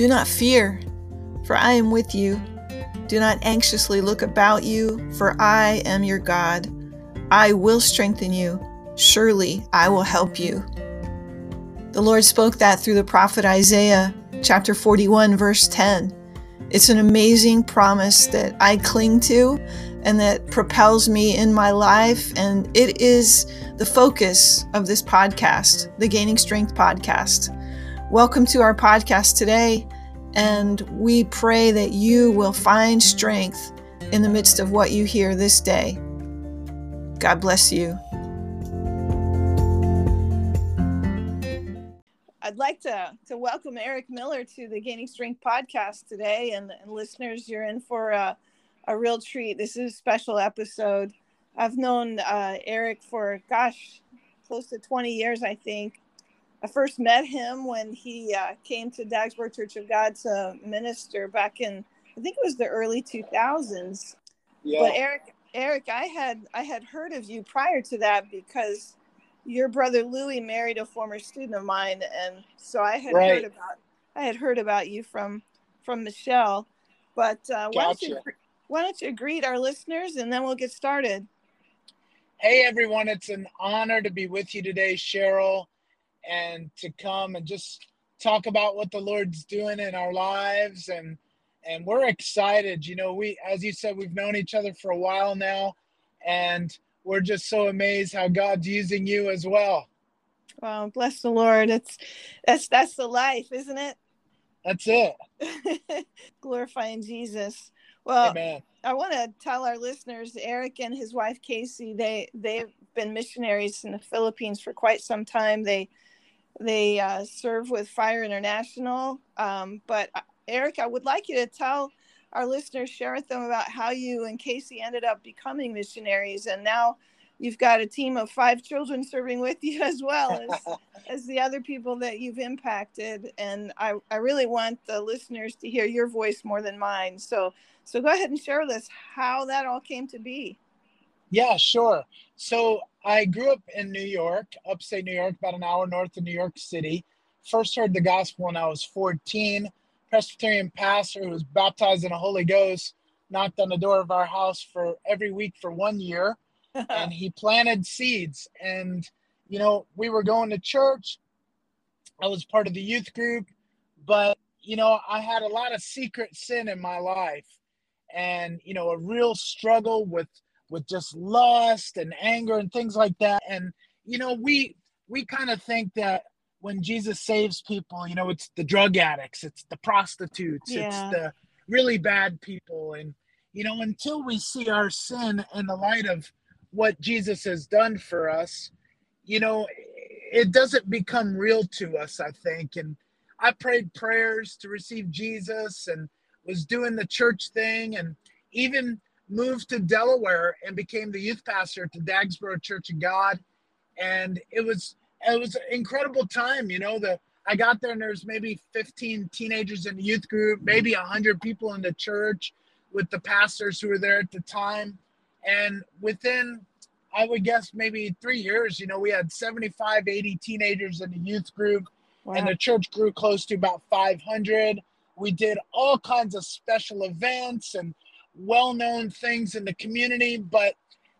Do not fear, for I am with you. Do not anxiously look about you, for I am your God. I will strengthen you. Surely I will help you. The Lord spoke that through the prophet Isaiah, chapter 41, verse 10. It's an amazing promise that I cling to and that propels me in my life. And it is the focus of this podcast, the Gaining Strength podcast. Welcome to our podcast today, and we pray that you will find strength in the midst of what you hear this day. God bless you. I'd like to, to welcome Eric Miller to the Gaining Strength podcast today, and, and listeners, you're in for a, a real treat. This is a special episode. I've known uh, Eric for, gosh, close to 20 years, I think I first met him when he uh, came to Dagsboro Church of God to minister back in I think it was the early 2000s. Yeah. But Eric, Eric, I had I had heard of you prior to that because your brother Louis married a former student of mine, and so I had right. heard about I had heard about you from from Michelle. But uh, gotcha. why, don't you, why don't you greet our listeners and then we'll get started. Hey everyone, it's an honor to be with you today, Cheryl and to come and just talk about what the Lord's doing in our lives and and we're excited. You know, we as you said we've known each other for a while now and we're just so amazed how God's using you as well. Well, bless the Lord. It's that's that's the life, isn't it? That's it. Glorifying Jesus. Well, Amen. I want to tell our listeners, Eric and his wife Casey, they they've been missionaries in the Philippines for quite some time. They they uh, serve with Fire International. Um, but uh, Eric, I would like you to tell our listeners, share with them about how you and Casey ended up becoming missionaries, and now you've got a team of five children serving with you as well as, as the other people that you've impacted. And I, I really want the listeners to hear your voice more than mine. So so go ahead and share with us how that all came to be. Yeah, sure. So I grew up in New York, upstate New York, about an hour north of New York City. First heard the gospel when I was 14. Presbyterian pastor who was baptized in the Holy Ghost knocked on the door of our house for every week for one year, and he planted seeds. And you know, we were going to church. I was part of the youth group, but you know, I had a lot of secret sin in my life, and you know, a real struggle with with just lust and anger and things like that. And you know, we we kind of think that when Jesus saves people, you know, it's the drug addicts, it's the prostitutes, yeah. it's the really bad people. And you know, until we see our sin in the light of what Jesus has done for us, you know, it doesn't become real to us, I think. And I prayed prayers to receive Jesus and was doing the church thing and even moved to Delaware and became the youth pastor at the Dagsboro Church of God. And it was it was an incredible time. You know, the I got there and there's maybe 15 teenagers in the youth group, maybe 100 people in the church with the pastors who were there at the time. And within, I would guess, maybe three years, you know, we had 75, 80 teenagers in the youth group. Wow. And the church grew close to about 500. We did all kinds of special events and well known things in the community. But,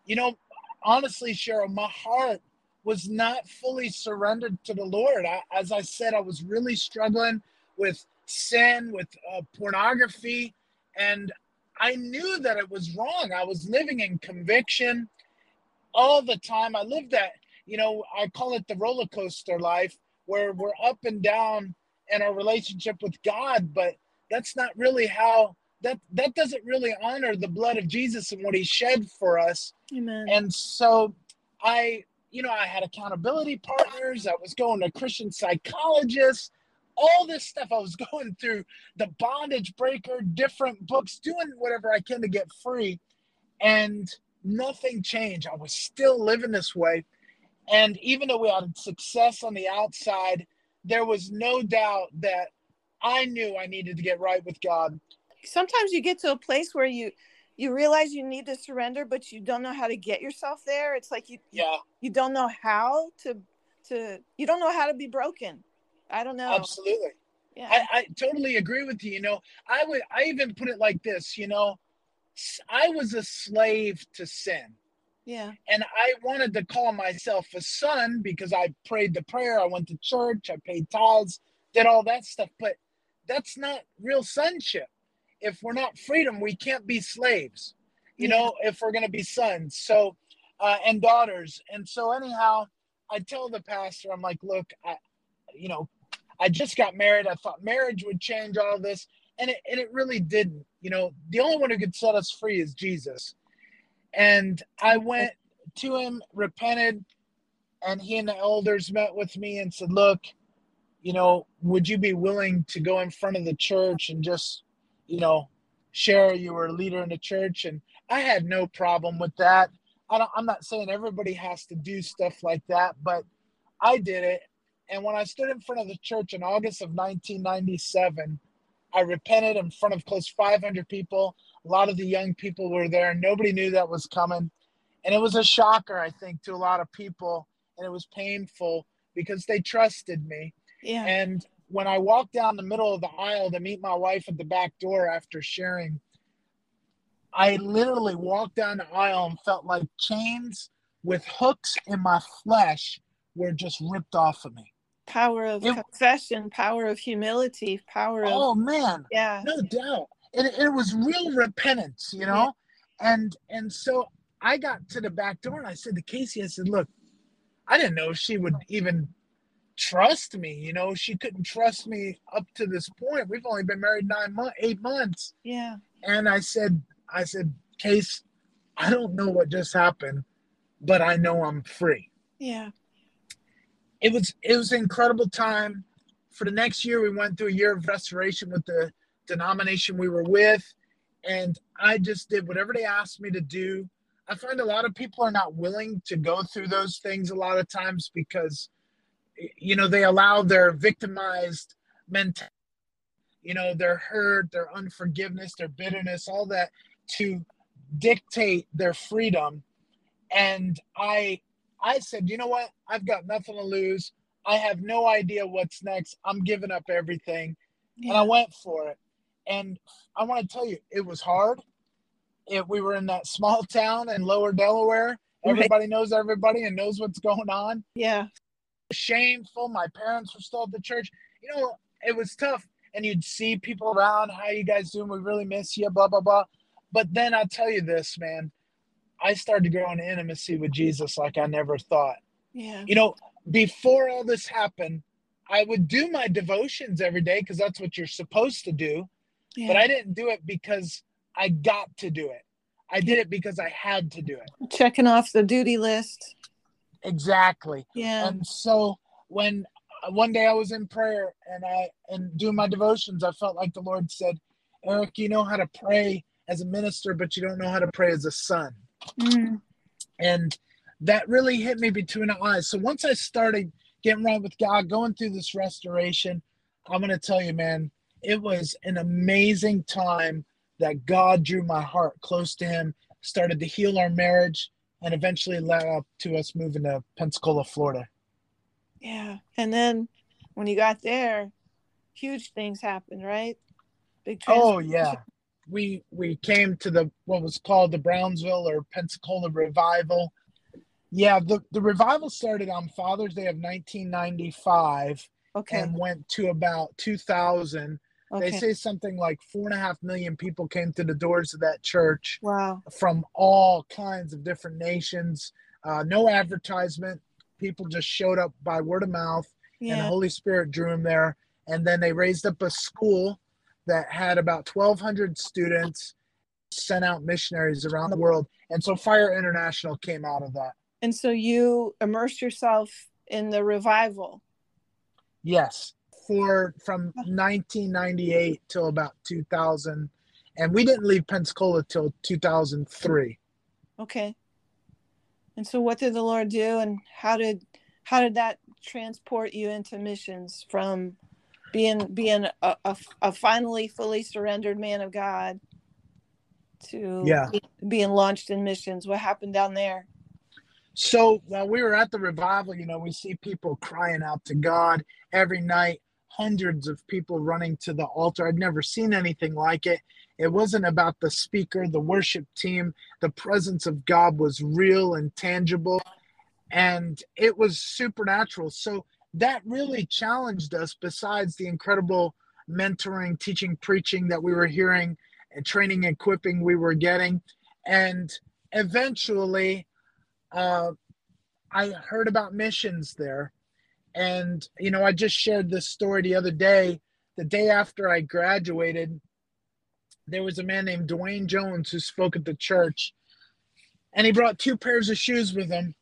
you know, honestly, Cheryl, my heart was not fully surrendered to the Lord. I, as I said, I was really struggling with sin, with uh, pornography, and I knew that it was wrong. I was living in conviction all the time. I lived that, you know, I call it the roller coaster life where we're up and down in our relationship with God, but that's not really how that that doesn't really honor the blood of Jesus and what he shed for us. Amen. And so I, you know, I had accountability partners, I was going to Christian psychologists, all this stuff I was going through, the bondage breaker, different books, doing whatever I can to get free. And nothing changed. I was still living this way. And even though we had success on the outside, there was no doubt that I knew I needed to get right with God sometimes you get to a place where you you realize you need to surrender but you don't know how to get yourself there it's like you yeah you don't know how to to you don't know how to be broken i don't know absolutely Yeah. I, I totally agree with you. You know, I would I even put it like this, you know, I was a slave to sin. Yeah. And I wanted to call myself a son because I prayed the prayer, I went to church, I paid tithes, did all that stuff. But that's not real sonship. If we're not freedom, we can't be slaves, you yeah. know, if we're going to be sons. So, uh, and daughters. And so, anyhow, I tell the pastor, I'm like, look, I, you know, I just got married. I thought marriage would change all this. And it, and it really didn't. You know, the only one who could set us free is Jesus. And I went to him, repented, and he and the elders met with me and said, Look, you know, would you be willing to go in front of the church and just, you know, share you were a leader in the church? And I had no problem with that. I am not saying everybody has to do stuff like that, but I did it. And when I stood in front of the church in August of 1997, I repented in front of close 500 people. A lot of the young people were there. Nobody knew that was coming. And it was a shocker, I think, to a lot of people. And it was painful because they trusted me. Yeah. And when I walked down the middle of the aisle to meet my wife at the back door after sharing, I literally walked down the aisle and felt like chains with hooks in my flesh were just ripped off of me. Power of it, confession, power of humility, power of. Oh, man. Yeah. No doubt. It, it was real repentance, you know? Yeah. And and so I got to the back door and I said to Casey, I said, look, I didn't know she would even trust me. You know, she couldn't trust me up to this point. We've only been married nine months, eight months. Yeah. And I said, I said, Case, I don't know what just happened, but I know I'm free. Yeah. It was it was an incredible time. For the next year, we went through a year of restoration with the denomination we were with, and I just did whatever they asked me to do. I find a lot of people are not willing to go through those things a lot of times because you know they allow their victimized mentality you know their hurt their unforgiveness their bitterness all that to dictate their freedom. And i i said you know what? I've got nothing to lose. I have no idea what's next. I'm giving up everything. Yeah. and i went for it. And i want to tell you it was hard. It, we were in that small town in lower delaware. Everybody right. knows everybody and knows what's going on. Yeah shameful. My parents were still at the church. You know, it was tough. And you'd see people around, how you guys doing? We really miss you, blah, blah, blah. But then I'll tell you this, man. I started to grow in intimacy with Jesus like I never thought. Yeah. You know, before all this happened, I would do my devotions every day because that's what you're supposed to do. Yeah. But I didn't do it because I got to do it. I did it because I had to do it. Checking off the duty list. Exactly. Yeah. And so when one day I was in prayer and I and doing my devotions, I felt like the Lord said, Eric, you know how to pray as a minister, but you don't know how to pray as a son. Mm. And that really hit me between the eyes. So once I started getting right with God, going through this restoration, I'm going to tell you, man, it was an amazing time that God drew my heart close to Him, started to heal our marriage, and eventually led up to us moving to Pensacola, Florida. Yeah. And then when you got there, huge things happened, right? Big Oh yeah. We we came to the what was called the Brownsville or Pensacola revival. Yeah, the, the revival started on Father's Day of 1995 okay. and went to about 2000 Okay. They say something like four and a half million people came to the doors of that church. Wow. From all kinds of different nations. Uh, no advertisement. People just showed up by word of mouth, yeah. and the Holy Spirit drew them there. And then they raised up a school that had about 1,200 students, sent out missionaries around the world. And so Fire International came out of that. And so you immersed yourself in the revival. Yes for from 1998 till about 2000 and we didn't leave pensacola till 2003 okay. And so what did the lord do and how did how did that transport you into missions from being being a, a, a finally fully surrendered man of god to yeah. being launched in missions? What happened down there? So while we were at the revival you know we see people crying out to god every night hundreds of people running to the altar. I'd never seen anything like it. It wasn't about the speaker, the worship team. The presence of God was real and tangible, and it was supernatural. So that really challenged us, besides the incredible mentoring, teaching, preaching that we were hearing, and training, equipping we were getting. And eventually, uh, I heard about missions there and, you know, I just shared this story the other day. The day after I graduated, there was a man named Dwayne Jones who spoke at the church. And he brought two pairs of shoes with him.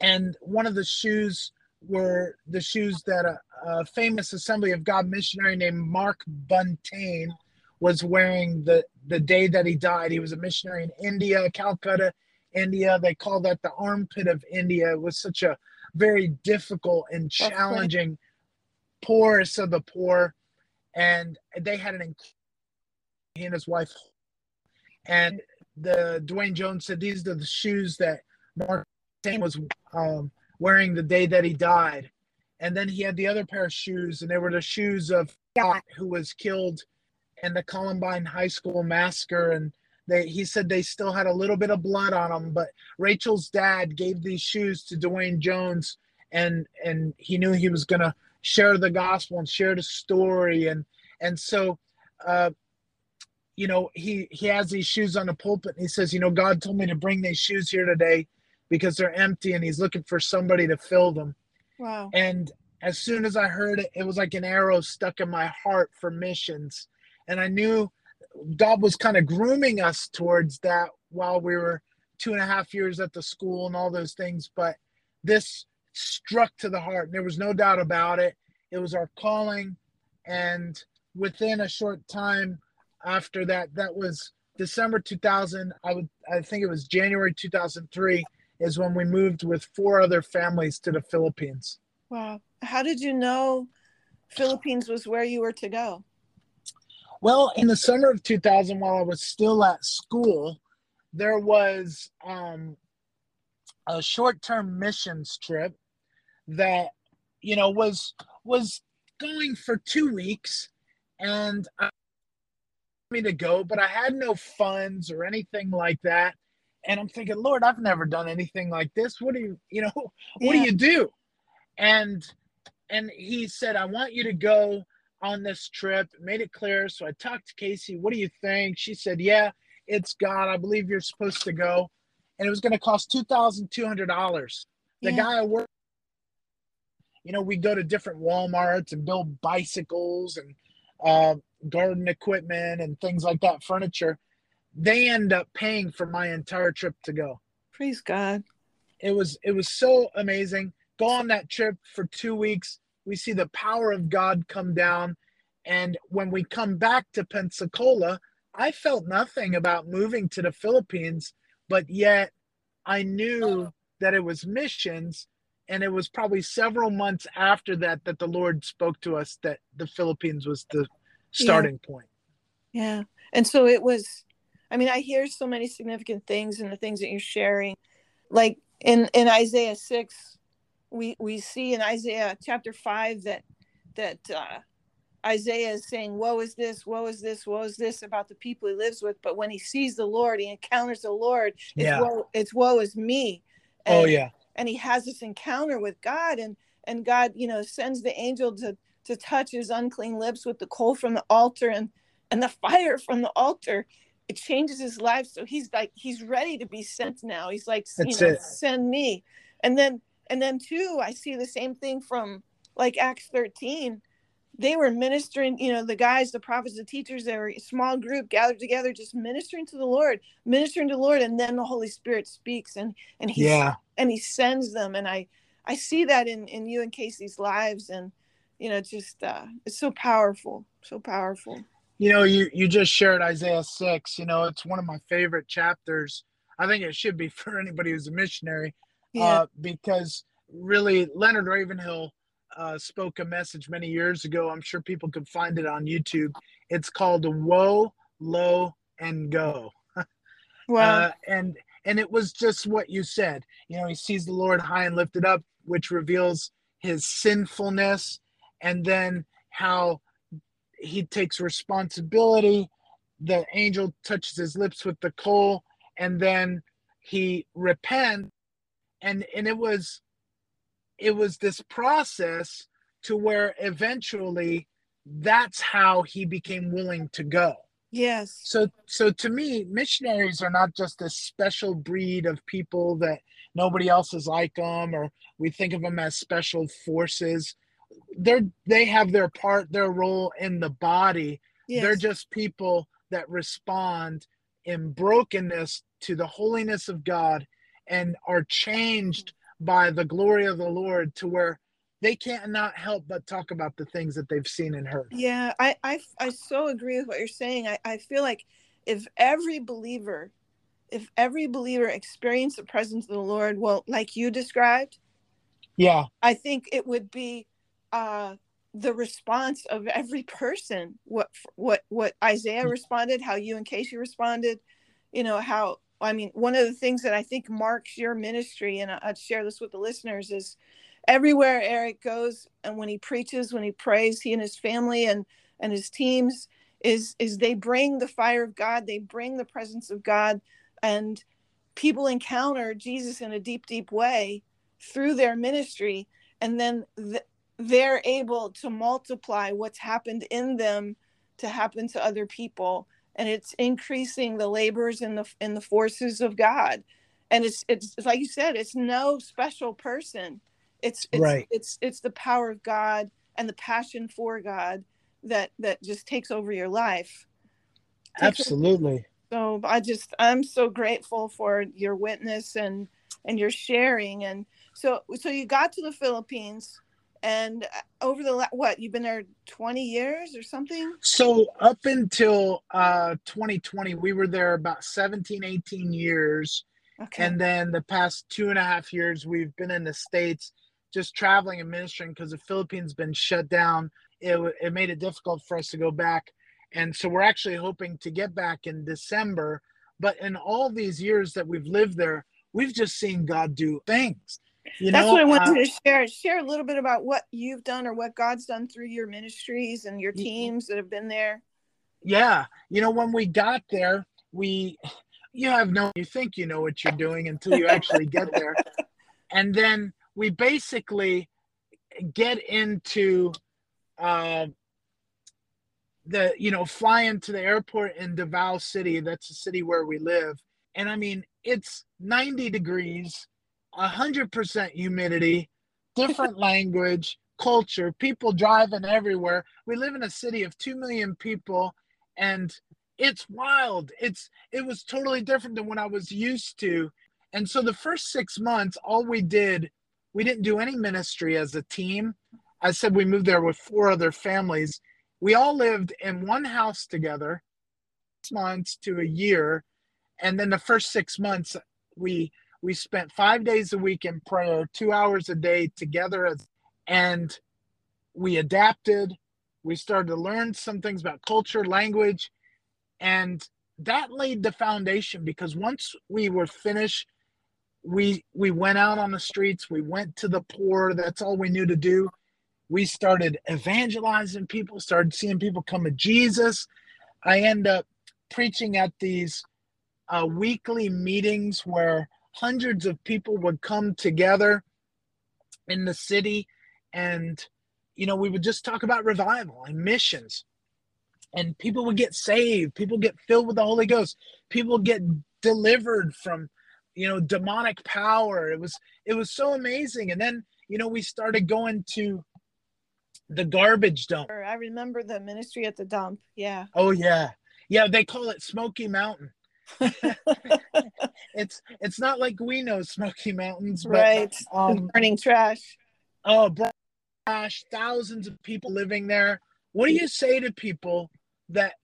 And one of the shoes were the shoes that a, a famous Assembly of God missionary named Mark Buntain was wearing the, the day that he died. He was a missionary in India, Calcutta, India. They call that the armpit of India. It was such a very difficult and challenging, poorest of the poor, and they had an he and his wife, and the Dwayne Jones said these are the shoes that Mark was um, wearing the day that he died, and then he had the other pair of shoes, and they were the shoes of Scott, who was killed in the Columbine High School massacre, and they, he said they still had a little bit of blood on them, but Rachel's dad gave these shoes to Dwayne Jones, and and he knew he was going to share the gospel and share the story, and and so, uh, you know, he he has these shoes on the pulpit, and he says, you know, God told me to bring these shoes here today because they're empty, and He's looking for somebody to fill them. Wow! And as soon as I heard it, it was like an arrow stuck in my heart for missions, and I knew God was kind of grooming us towards that while we were two and a half years at the school and all those things. But this struck to the heart. and There was no doubt about it. It was our calling. And within a short time after that, that was December 2000. I would, I think it was January 2003 is when we moved with four other families to the Philippines. Wow. How did you know Philippines was where you were to go? Well, in the summer of 2000, while I was still at school, there was um, a short-term missions trip that you know was was going for two weeks, and I me to go, but I had no funds or anything like that. And I'm thinking, Lord, I've never done anything like this. What do you, you know, what yeah. do you do? And and he said, I want you to go on this trip, made it clear. So I talked to Casey, what do you think? She said, Yeah, it's God. I believe you're supposed to go. And it was going to cost $2,200. The yeah. guy I work, you know, we go to different Walmarts and build bicycles and uh, garden equipment and things like that, furniture. They end up paying for my entire trip to go. Praise God. It was it was so amazing. Go on that trip for two weeks we see the power of God come down. And when we come back to Pensacola, I felt nothing about moving to the Philippines, but yet I knew that it was missions. And it was probably several months after that that the Lord spoke to us that the Philippines was the starting yeah. point. Yeah. And so it was, I mean, I hear so many significant things and the things that you're sharing. Like in, in Isaiah 6, we we see in Isaiah chapter five that that uh, Isaiah is saying, "Woe is this? Woe is this? Woe is this?" about the people he lives with. But when he sees the Lord, he encounters the Lord. It's yeah. woe, it's woe is me. Oh, and, oh yeah. And he has this encounter with God, and and God, you know, sends the angel to to touch his unclean lips with the coal from the altar and and the fire from the altar. It changes his life. So he's like he's ready to be sent now. He's like, That's you know, it. send me. And then and then too i see the same thing from like acts 13 they were ministering you know the guys the prophets the teachers they were a small group gathered together just ministering to the lord ministering to the lord and then the holy spirit speaks and and he yeah. and he sends them and i i see that in in you and casey's lives and you know just uh it's so powerful so powerful. You know you you just shared isaiah 6 you know it's one of my favorite chapters. I think it should be for anybody who's a missionary yeah. uh, because really Leonard Ravenhill uh, spoke a message many years ago. I'm sure people can find it on YouTube. It's called "Woe, Lo, and Go." wow. Uh, and and it was just what you said. You know, he sees the Lord high and lifted up, which reveals his sinfulness, and then how he takes responsibility the angel touches his lips with the coal and then he repents and and it was it was this process to where eventually that's how he became willing to go. Yes. So so to me missionaries are not just a special breed of people that nobody else is like them or we think of them as special forces. They're they have their part their role in the body. Yes. they're just people that respond in brokenness to the holiness of god and are changed by the glory of the lord to where they can't not help but talk about the things that they've seen and heard. Yeah i i, I so agree with what you're saying. I, I feel like if every believer if every believer experienced the presence of the lord well like you described yeah. I think it would be uh the response of every person. What what what isaiah mm. responded how you and casey responded you know how i mean one of the things that i think marks your ministry and i'd share this with the listeners is everywhere eric goes and when he preaches when he prays he and his family and and his teams is is they bring the fire of god they bring the presence of god and people encounter jesus in a deep deep way through their ministry and then the, they're able to multiply what's happened in them to happen to other people and it's increasing the labors in the in the forces of god. And it's it's, it's like you said it's no special person. It's it's right. it's it's the power of god and the passion for god that that just takes over your life. Absolutely. so i just i'm so grateful for your witness and and your sharing. And so so you got to the philippines and uh, over the last, what you've been there 20 years or something? So up until uh 2020 we were there about 17 18 years. Okay. and then the past two and a half years we've been in the states just traveling and ministering because the philippines been shut down. It, it made it difficult for us to go back. And so we're actually hoping to get back in december. But in all these years that we've lived there we've just seen god do things you That's know, what I wanted uh, to share. Share a little bit about what you've done or what God's done through your ministries and your teams that have been there. Yeah. You know, when we got there, we, you have no, you think you know what you're doing until you actually get there. And then we basically get into, uh, the you know fly into the airport in Davao City. That's the city where we live, and I mean it's 90 degrees 100% humidity, different language, culture, people driving everywhere. We live in a city of 2 million people and it's wild. It's it was totally different than what I was used to. And so the first 6 months all we did we didn't do any ministry as a team. I said we moved there with four other families. We all lived in one house together, months to a year, and then the first 6 months we we spent five days a week in prayer, two hours a day together, as, and we adapted. We started to learn some things about culture, language, and that laid the foundation because once we were finished, we we went out on the streets, we went to the poor. That's all we knew to do. We started evangelizing people, started seeing people come to Jesus. I end up preaching at these uh, weekly meetings where hundreds of people would come together in the city and you know we would just talk about revival and missions. And people would get saved. People get filled with the holy ghost. People get delivered from you know demonic power. It was it was so amazing. And then you know we started going to the garbage dump. I remember the ministry at the dump. Yeah. Oh yeah. Yeah they call it smoky mountain it's it's not like we know Smoky Mountains, but, right? Um, burning trash. Oh, trash! Thousands of people living there. What do you say to people that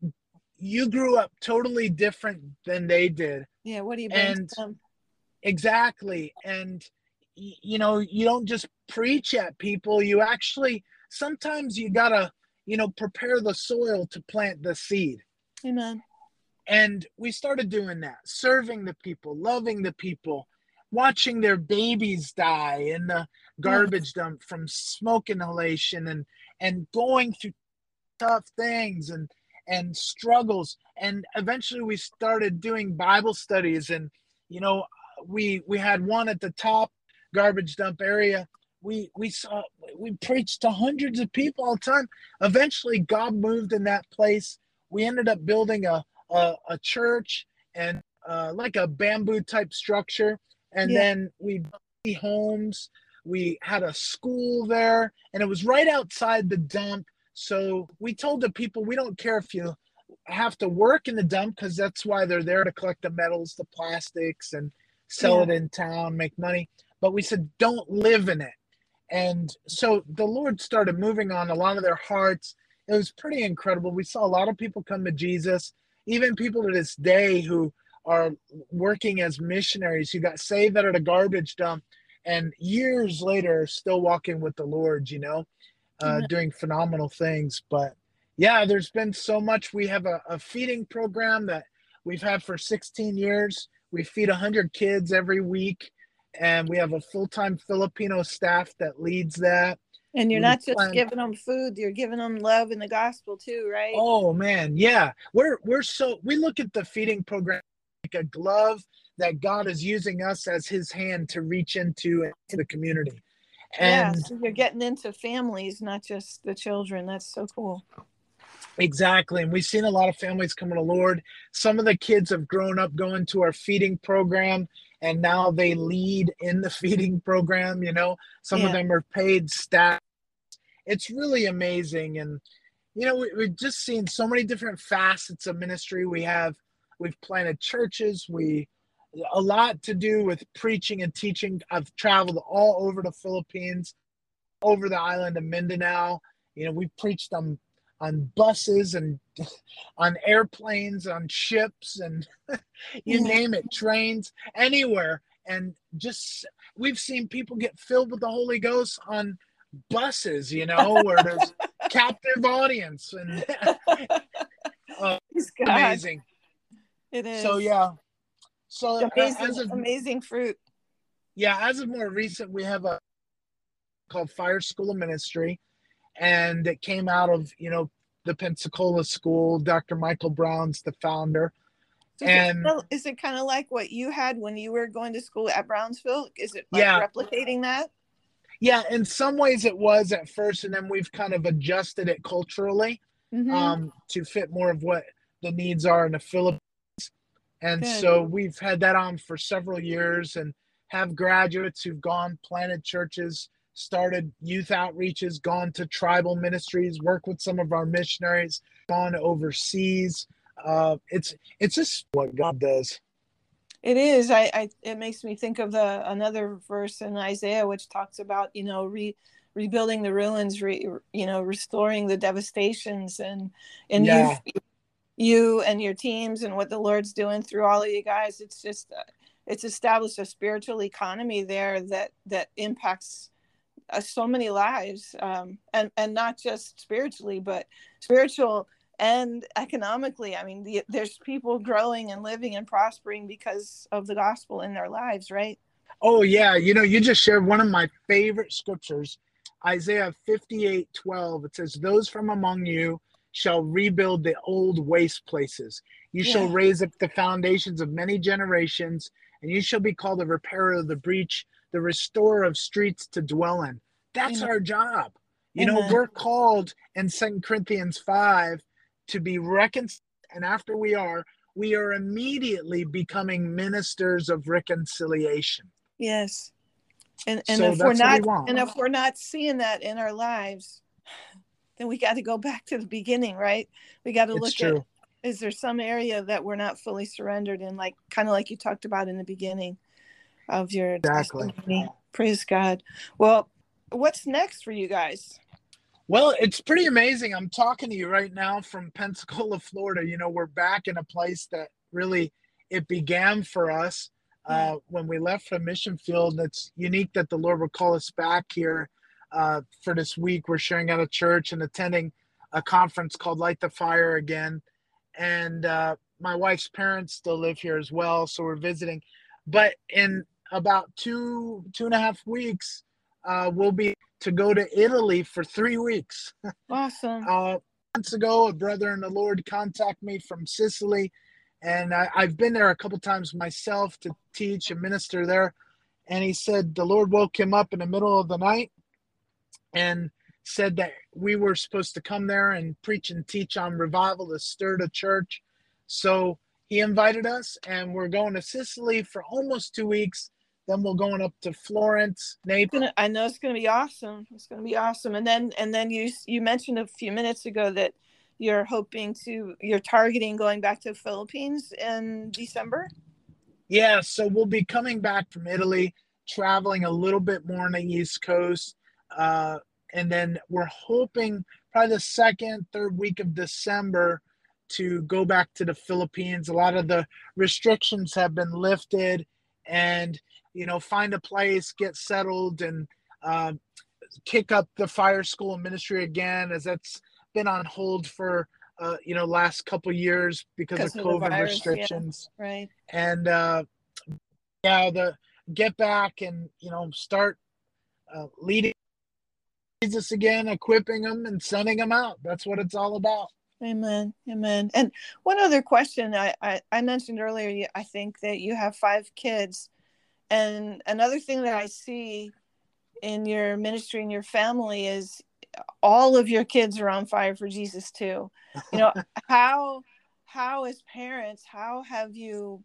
you grew up totally different than they did? Yeah. What do you and, to them? Exactly, and you know you don't just preach at people. You actually sometimes you gotta you know prepare the soil to plant the seed. Amen. And we started doing that, serving the people, loving the people, watching their babies die in the, garbage dump from smoke inhalation and and going through tough things and and struggles. And eventually we started doing bible studies and you know we we had one at the top garbage dump area. We we saw we preached to hundreds of people all the time. Eventually god moved in that place. We ended up building a a, a church and uh, like a bamboo type structure. And yeah. then we homes. We had a school there and it was right outside the dump. So we told the people we don't care if you have to work in the dump because that's why they're there to collect the metals the plastics and sell yeah. it in town make money. But we said don't live in it. And so the lord started moving on a lot of their hearts. It was pretty incredible. We saw a lot of people come to jesus even people to this day who are working as missionaries who got saved out of a garbage dump and years later still walking with the lord you know uh, mm-hmm. doing phenomenal things. But yeah there's been so much. We have a, a feeding program that we've had for 16 years. We feed 100 kids every week and we have a full-time filipino staff that leads that and you're not just plan- giving them food you're giving them love in the gospel too right oh man yeah we're we're so we look at the feeding program like a glove that God is using us as his hand to reach into, into the community. And yeah, so you're getting into families, not just the children. That's so cool. Exactly. And we've seen a lot of families come to the Lord. Some of the kids have grown up going to our feeding program and now they lead in the feeding program. You know, some yeah. of them are paid staff. It's really amazing. And, you know, we, we've just seen so many different facets of ministry. We have, we've planted churches. We, a lot to do with preaching and teaching. I've traveled all over the Philippines, over the island of Mindanao. You know, we've preached on on buses and on airplanes, on ships, and you mm-hmm. name it, trains, anywhere. And just we've seen people get filled with the Holy Ghost on buses, you know, where there's captive audience and uh, amazing. It is. So yeah, so amazing, of, amazing fruit. Yeah, as of more recent, we have a called Fire School of Ministry, and it came out of you know the Pensacola School. Dr. Michael Brown's the founder. So and is it kind of like what you had when you were going to school at Brownsville? Is it like yeah. replicating that? Yeah, in some ways it was at first, and then we've kind of adjusted it culturally mm-hmm. um, to fit more of what the needs are in the Philippines and Good. so we've had that on for several years and have graduates who've gone, planted churches, started youth outreaches, gone to tribal ministries, worked with some of our missionaries, gone overseas. Uh, it's it's just what God does. It is. I, I it makes me think of the another verse in Isaiah which talks about you know re rebuilding the ruins, re, you know restoring the devastations, and and yeah. you've you and your teams and what the Lord's doing through all of you guys. It's just uh, it's established a spiritual economy there that that impacts uh, so many lives, um, and and not just spiritually, but spiritual and economically. I mean, the, there's people growing and living and prospering because of the gospel in their lives, right? Oh yeah, you know, you just shared one of my favorite scriptures, Isaiah 58, 12. It says, "Those from among you." shall rebuild the old waste places. You yeah. shall raise up the foundations of many generations, and you shall be called a repairer of the breach, the restorer of streets to dwell in. That's Amen. our job. You Amen. know, we're called in Second Corinthians 5 to be reconciled. And after we are, we are immediately becoming ministers of reconciliation. Yes. And, and so if we're not we and if we're not seeing that in our lives, then we got to go back to the beginning, right? We got to look true. at is there some area that we're not fully surrendered in, like kind of like you talked about in the beginning of your exactly. testimony. Praise God. Well, what's next for you guys? Well, it's pretty amazing. I'm talking to you right now from Pensacola, Florida. You know, we're back in a place that really it began for us uh, when we left the mission field. And it's unique that the Lord would call us back here uh, for this week. We're sharing at a church and attending a conference called Light the Fire again. And uh, my wife's parents still live here as well, so we're visiting. But in about two two and a half weeks, uh, we'll be to go to Italy for three weeks. Awesome. uh, months ago, a brother in the Lord contacted me from Sicily, and I, I've been there a couple times myself to teach and minister there. And he said the Lord woke him up in the middle of the night and said that we were supposed to come there and preach and teach on revival to stir the church. So he invited us, and we're going to Sicily for almost two weeks. Then we're going up to Florence, Naples. I know it's going to be awesome. It's going to be awesome. And then and then you you mentioned a few minutes ago that you're hoping to you're targeting going back to the Philippines in December. Yeah, so we'll be coming back from Italy, traveling a little bit more on the East Coast. Uh, and then we're hoping probably the second, third week of December to go back to the Philippines. A lot of the restrictions have been lifted, and you know, find a place, get settled, and uh, kick up the fire school ministry again, as that's been on hold for uh, you know last couple years because, because of, of COVID virus, restrictions. Yeah. Right. And uh, yeah, the get back and you know start uh, leading Jesus again, equipping them and sending them out. That's what it's all about. Amen. Amen. And one other question I, I, I, mentioned earlier, I think that you have five kids. And another thing that I see in your ministry and your family is all of your kids are on fire for Jesus too. You know, how how as parents, how have you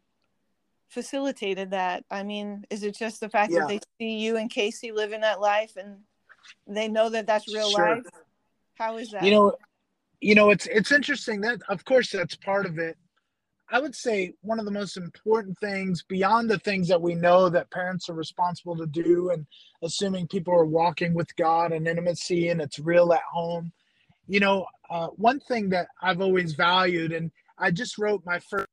facilitated that? I mean, is it just the fact yeah. that they see you and Casey living that life and they know that that's real sure. life? How is that? You know, you know, it's it's interesting that of course that's part of it. I would say one of the most important things beyond the things that we know that parents are responsible to do and assuming people are walking with God and intimacy and it's real at home. You know, uh, one thing that I've always valued, and I just wrote my first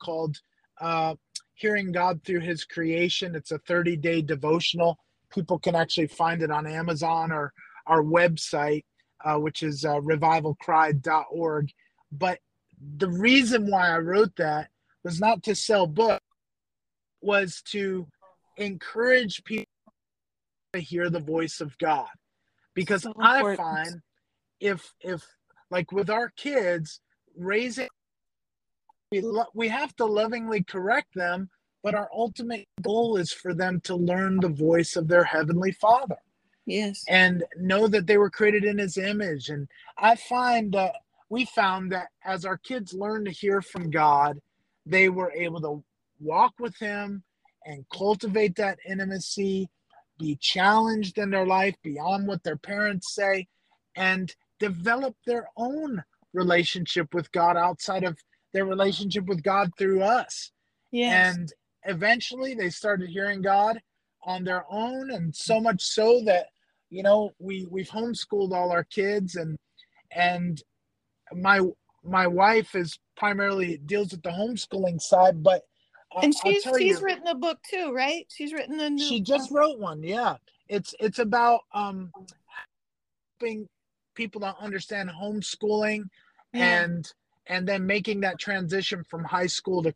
called uh, Hearing God Through His Creation. It's a 30 day devotional. People can actually find it on Amazon or our website, uh, which is uh, revivalcry.org. But the reason why I wrote that was not to sell books, was to encourage people to hear the voice of God. Because so I find if if like with our kids raising we, lo- we have to lovingly correct them, but our ultimate goal is for them to learn the voice of their heavenly Father. Yes. And know that they were created in his image. And I find that we found that as our kids learned to hear from God, they were able to walk with Him and cultivate that intimacy, be challenged in their life beyond what their parents say, and develop their own relationship with God outside of their relationship with God through us. Yes. And eventually they started hearing God on their own and so much so that you know we we've homeschooled all our kids and and my my wife is primarily deals with the homeschooling side, but and she's she's you, written a book too, right? She's written a new. She just wrote one. Yeah, it's it's about um helping people to understand homeschooling yeah. and and then making that transition from high school to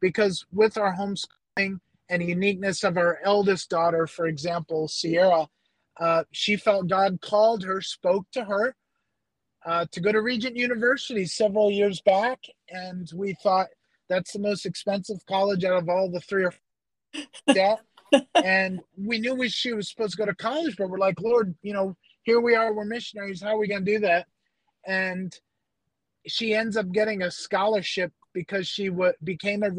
because with our homeschooling and uniqueness of our eldest daughter, for example, Sierra, uh, she felt God called her, spoke to her, uh, to go to Regent University several years back, and we thought that's the most expensive college out of all the three or four. and we knew we, she was supposed to go to college, but we're like, Lord, you know, here we are, we're missionaries. How are we going to do that? And she ends up getting a scholarship because she w- became a.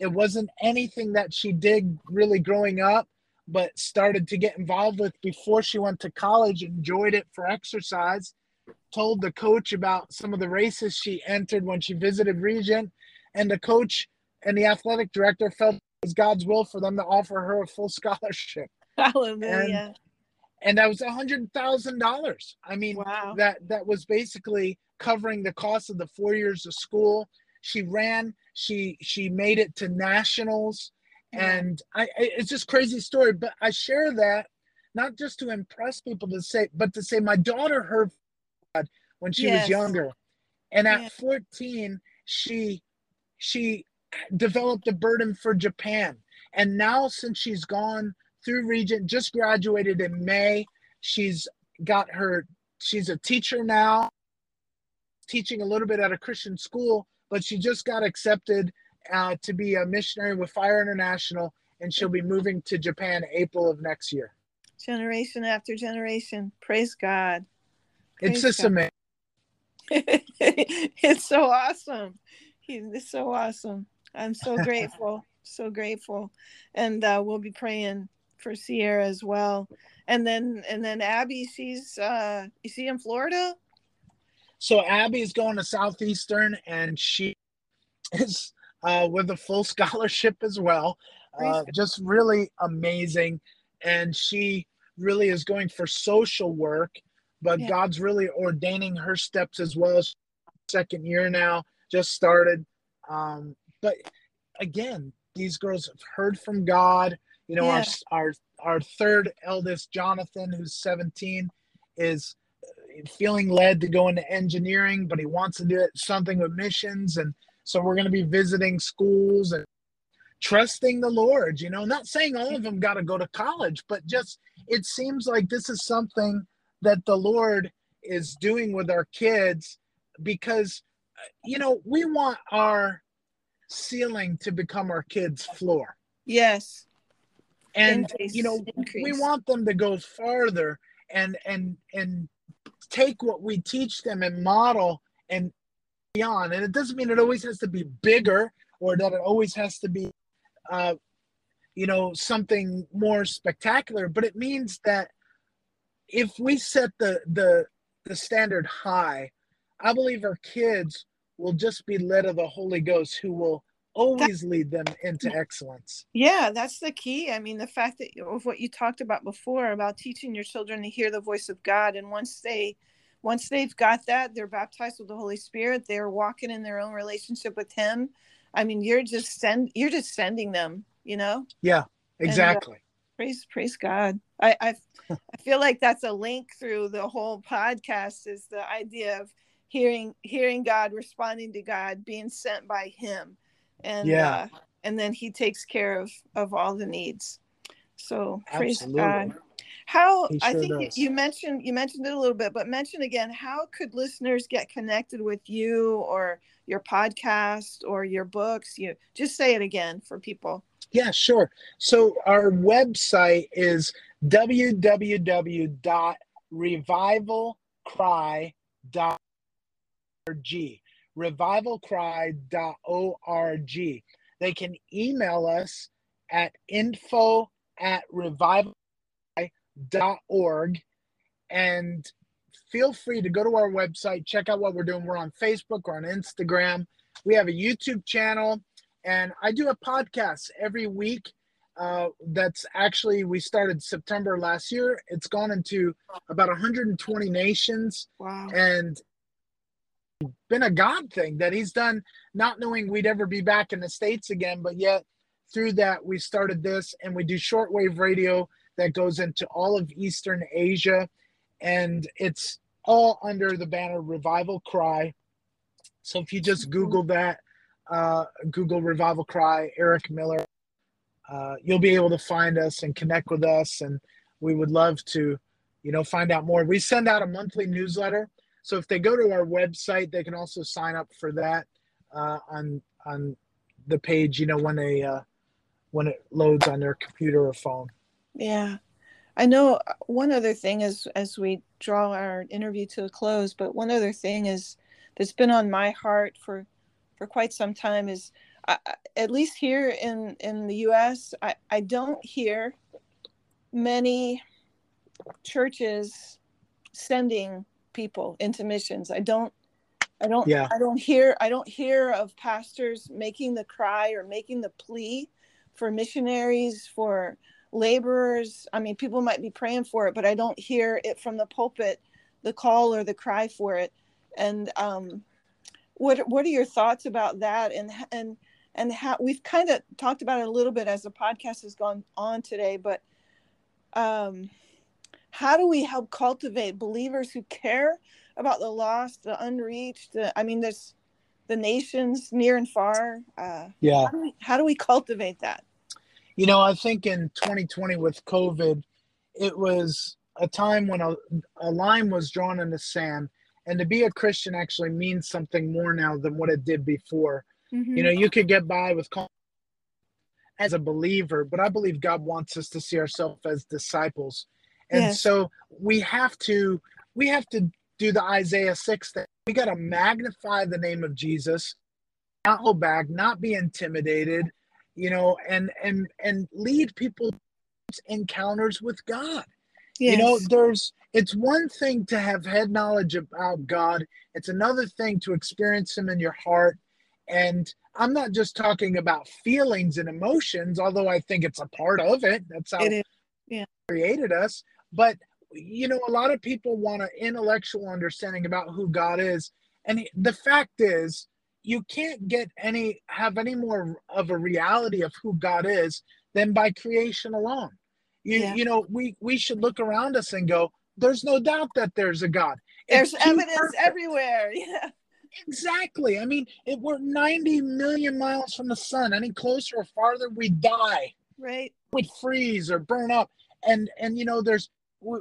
It wasn't anything that she did really growing up, but started to get involved with before she went to college. Enjoyed it for exercise, told the coach about some of the races she entered when she visited Regent, and the coach and the athletic director felt it was God's will for them to offer her a full scholarship. Hallelujah. And, and that was a hundred thousand dollars. I mean, wow. that that was basically covering the cost of the four years of school. She ran. She she made it to nationals, and I it's just crazy story. But I share that not just to impress people to say, but to say my daughter heard when she yes. was younger. And at 14, she she developed a burden for Japan. And now since she's gone through Regent, just graduated in May. She's got her, she's a teacher now, teaching a little bit at a Christian school, but she just got accepted uh, to be a missionary with Fire International, and she'll be moving to Japan April of next year. Generation after generation. Praise God. Praise it's just God. amazing. it's so awesome. It's so awesome. I'm so grateful, so grateful, and uh, we'll be praying for Sierra as well. And then, and then Abby, she's uh, is she in Florida? So Abby's going to Southeastern, and she is uh, with a full scholarship as well. Uh, just really amazing, and she really is going for social work. But yeah. God's really ordaining her steps as well. Second year now, just started. Um, but again, these girls have heard from God. You know, yeah. our our our third eldest, Jonathan, who's 17, is feeling led to go into engineering, but he wants to do it, something with missions. And so we're going to be visiting schools and trusting the Lord, you know, not saying all of them got to go to college, but just it seems like this is something that the Lord is doing with our kids because, you know, we want our ceiling to become our kids' floor. Yes. And Increase. you know, Increase. we want them to go farther and and and take what we teach them and model and beyond. And it doesn't mean it always has to be bigger or that it always has to be uh you know something more spectacular, but it means that if we set the the the standard high, I believe our kids will just be led of the Holy Ghost who will always that, lead them into excellence. Yeah, that's the key. I mean, the fact that of what you talked about before about teaching your children to hear the voice of God and once they once they've got that, they're baptized with the Holy Spirit, they're walking in their own relationship with him. I mean, you're just send you're just sending them, you know? Yeah, exactly. And, uh, praise praise God. I I I feel like that's a link through the whole podcast is the idea of hearing hearing God, responding to God, being sent by Him, and yeah, uh, and then He takes care of of all the needs. So praise Absolutely. God. How sure I think does. you mentioned you mentioned it a little bit, but mention again. How could listeners get connected with you or your podcast or your books? You just say it again for people. Yeah, sure. So our website is www.revivalcry.org revivalcry.org. They can email us at info at revivalcry.org and feel free to go to our website, check out what we're doing. We're on Facebook, or on Instagram. We have a YouTube channel, and I do a podcast every week. Uh, that's actually we started September last year. It's gone into about 120 nations, wow. and been a God thing that he's done, not knowing we'd ever be back in the States again, but yet through that we started this and we do shortwave radio that goes into all of Eastern Asia. And it's all under the banner Revival Cry. So if you just Google that, uh, Google Revival Cry, Eric Miller, uh, you'll be able to find us and connect with us. And we would love to, you know, find out more. We send out a monthly newsletter so if they go to our website, they can also sign up for that uh, on on the page. You know when they uh, when it loads on their computer or phone. Yeah, I know. Uh, one other thing is as we draw our interview to a close, but one other thing is that's been on my heart for for quite some time is at least here in in the U.S. I I don't hear many churches sending people into missions. I don't I don't yeah. I don't hear I don't hear of pastors making the cry or making the plea for missionaries, for laborers. I mean, people might be praying for it, but I don't hear it from the pulpit, the call or the cry for it. And um, what what are your thoughts about that? And and and how we've kind of talked about it a little bit as the podcast has gone on today, but um, how do we help cultivate believers who care about the lost, the unreached? The, I mean, there's the nations near and far. Uh, yeah. How do, we, how do we cultivate that? You know, I think in 2020 with COVID, it was a time when a, a line was drawn in the sand. And to be a Christian actually means something more now than what it did before. Mm-hmm. You know, you could get by with as a believer, but I believe God wants us to see ourselves as disciples. And yes. so we have to we have to do the Isaiah 6 thing. We got to magnify the name of Jesus, not hold back, not be intimidated, you know, and and and lead people encounters with God. Yes. You know, there's it's one thing to have head knowledge about God. It's another thing to experience him in your heart. And I'm not just talking about feelings and emotions, although I think it's a part of it. That's how it yeah. created us. But you know, a lot of people want an intellectual understanding about who God is. And the fact is, you can't get any have any more of a reality of who God is than by creation alone. You yeah. you know, we we should look around us and go, there's no doubt that there's a God. It's there's evidence perfect. everywhere. Yeah. Exactly. I mean, if we're 90 million miles from the sun, any closer or farther, we die. Right. We'd freeze or burn up. And and you know, there's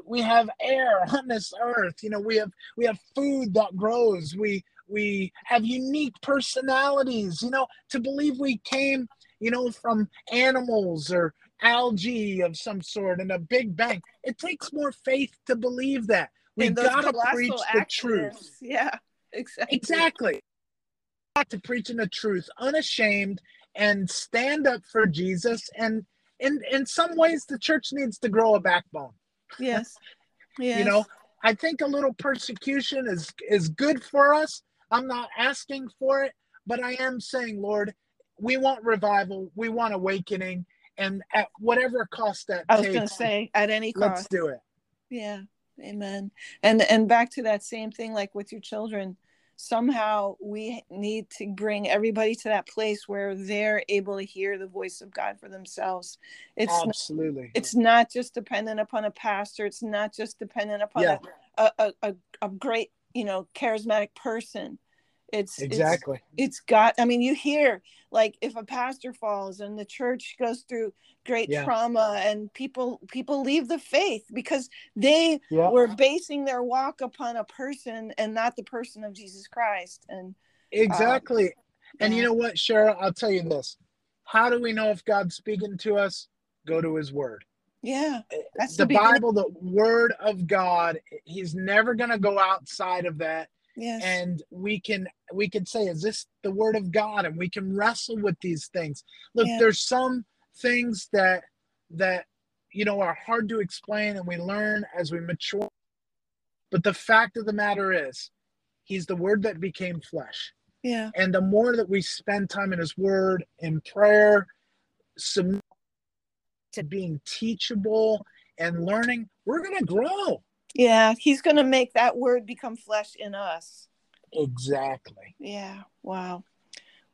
we have air on this earth you know we have we have food that grows we we have unique personalities you know to believe we came you know from animals or algae of some sort in a big bang. It takes more faith to believe that. We gotta preach the truth. Yeah exactly. Exactly. Got to preaching the truth unashamed and stand up for jesus. And in in some ways the church needs to grow a backbone. Yes. yes. You know, I think a little persecution is is good for us. I'm not asking for it, but I am saying, Lord, we want revival, we want awakening, and at whatever cost that I was going to say, at any cost, let's do it. Yeah, Amen. And and back to that same thing, like with your children, somehow we need to bring everybody to that place where they're able to hear the voice of God for themselves. It's absolutely. Not, it's not just dependent upon a pastor. It's not just dependent upon yeah. a, a, a, a great, you know, charismatic person. It's exactly. It's, it's got. I mean, you hear like if a pastor falls and the church goes through great yeah. trauma and people people leave the faith because they yeah. were basing their walk upon a person and not the person of Jesus Christ. And exactly. Uh, and you know what, Cheryl? I'll tell you this. How do we know if God's speaking to us? Go to His Word. Yeah, eh, that's the, the Bible, the Word of God. He's never going to go outside of that Yes. And we can we can say, is this the word of God? And we can wrestle with these things. Look, yeah. there's some things that that you know are hard to explain and we learn as we mature. But the fact of the matter is, he's the word that became flesh. Yeah. And the more that we spend time in his word, in prayer, some to being teachable and learning, we're gonna grow. Yeah, he's going to make that word become flesh in us. Exactly. Yeah. Wow.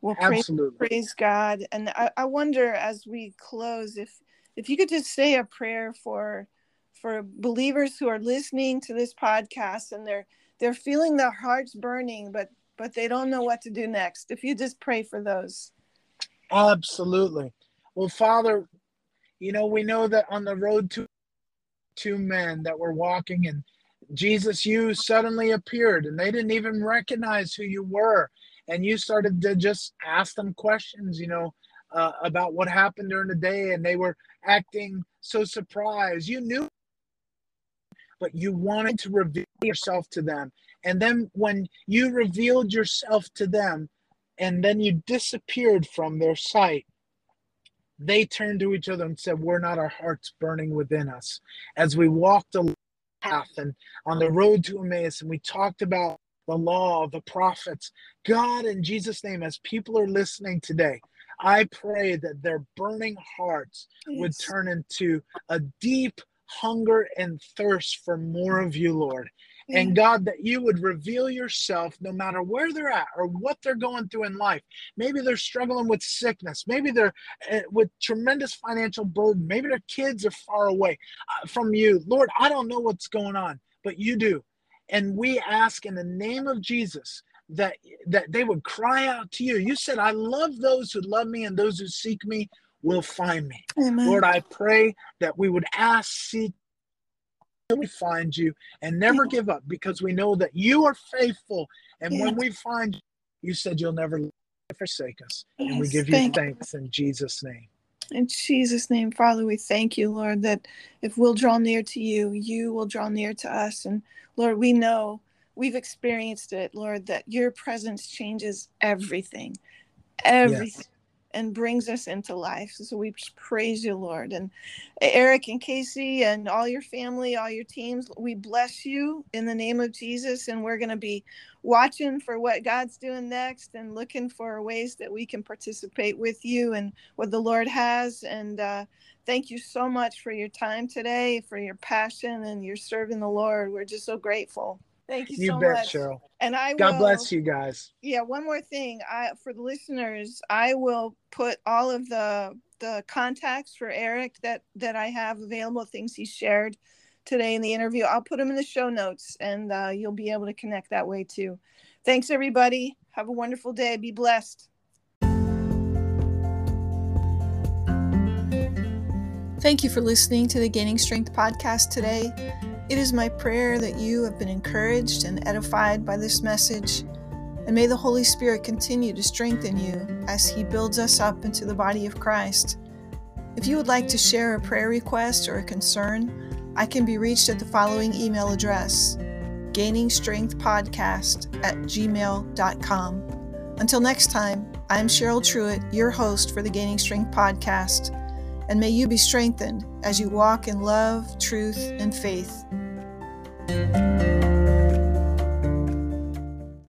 Well, Absolutely. Praise, praise God. And I, I wonder as we close if if you could just say a prayer for for believers who are listening to this podcast and they're they're feeling their hearts burning, but but they don't know what to do next. If you just pray for those. Absolutely. Well, Father, you know, we know that on the road to two men that were walking and Jesus, you suddenly appeared and they didn't even recognize who you were. And you started to just ask them questions, you know, uh, about what happened during the day. And they were acting so surprised. You knew, but you wanted to reveal yourself to them. And then when you revealed yourself to them and then you disappeared from their sight, they turned to each other and said, We're not our hearts burning within us. As we walked the path and on the road to Emmaus, and we talked about the law, the prophets, God, in Jesus' name, as people are listening today, I pray that their burning hearts yes. would turn into a deep hunger and thirst for more of you, Lord. And God, that you would reveal yourself no matter where they're at or what they're going through in life. Maybe they're struggling with sickness. Maybe they're uh, with tremendous financial burden. Maybe their kids are far away uh, from you. Lord, I don't know what's going on, but you do. And we ask in the name of Jesus that that they would cry out to you. You said, "I love those who love me and those who seek me will find me. Amen. Lord, I pray that we would ask, seek, we find you and never give up because we know that you are faithful. And when we find you, you said you'll never forsake us. and we Yes, give you thank thanks in Jesus' name. In Jesus' name, Father, we thank you, Lord, that if we'll draw near to you, you will draw near to us. And Lord, we know we've experienced it, Lord, that your presence changes everything, everything, and brings us into life. So we praise you, Lord. And Eric and Casey and all your family, all your teams, we bless you in the name of Jesus. And we're going to be watching for what God's doing next and looking for ways that we can participate with you and what the Lord has. And uh, thank you so much for your time today, for your passion and your serving the Lord. We're just so grateful. Thank you, You so bet, much. Cheryl. And I God will, bless you guys. Yeah, one more thing. I for the listeners, I will put all of the the contacts for Eric that that I have available, things he shared today in the interview. I'll put them in the show notes, and uh, you'll be able to connect that way too. Thanks, everybody. Have a wonderful day. Be blessed. Thank you for listening to the Gaining Strength podcast today. It is my prayer that you have been encouraged and edified by this message, and may the Holy Spirit continue to strengthen you as He builds us up into the body of Christ. If you would like to share a prayer request or a concern, I can be reached at the following email address gainingstrengthpodcast at gmail.com. Until next time, I'm Cheryl Truitt, your host for the Gaining Strength podcast, and may you be strengthened as you walk in love, truth, and faith. Música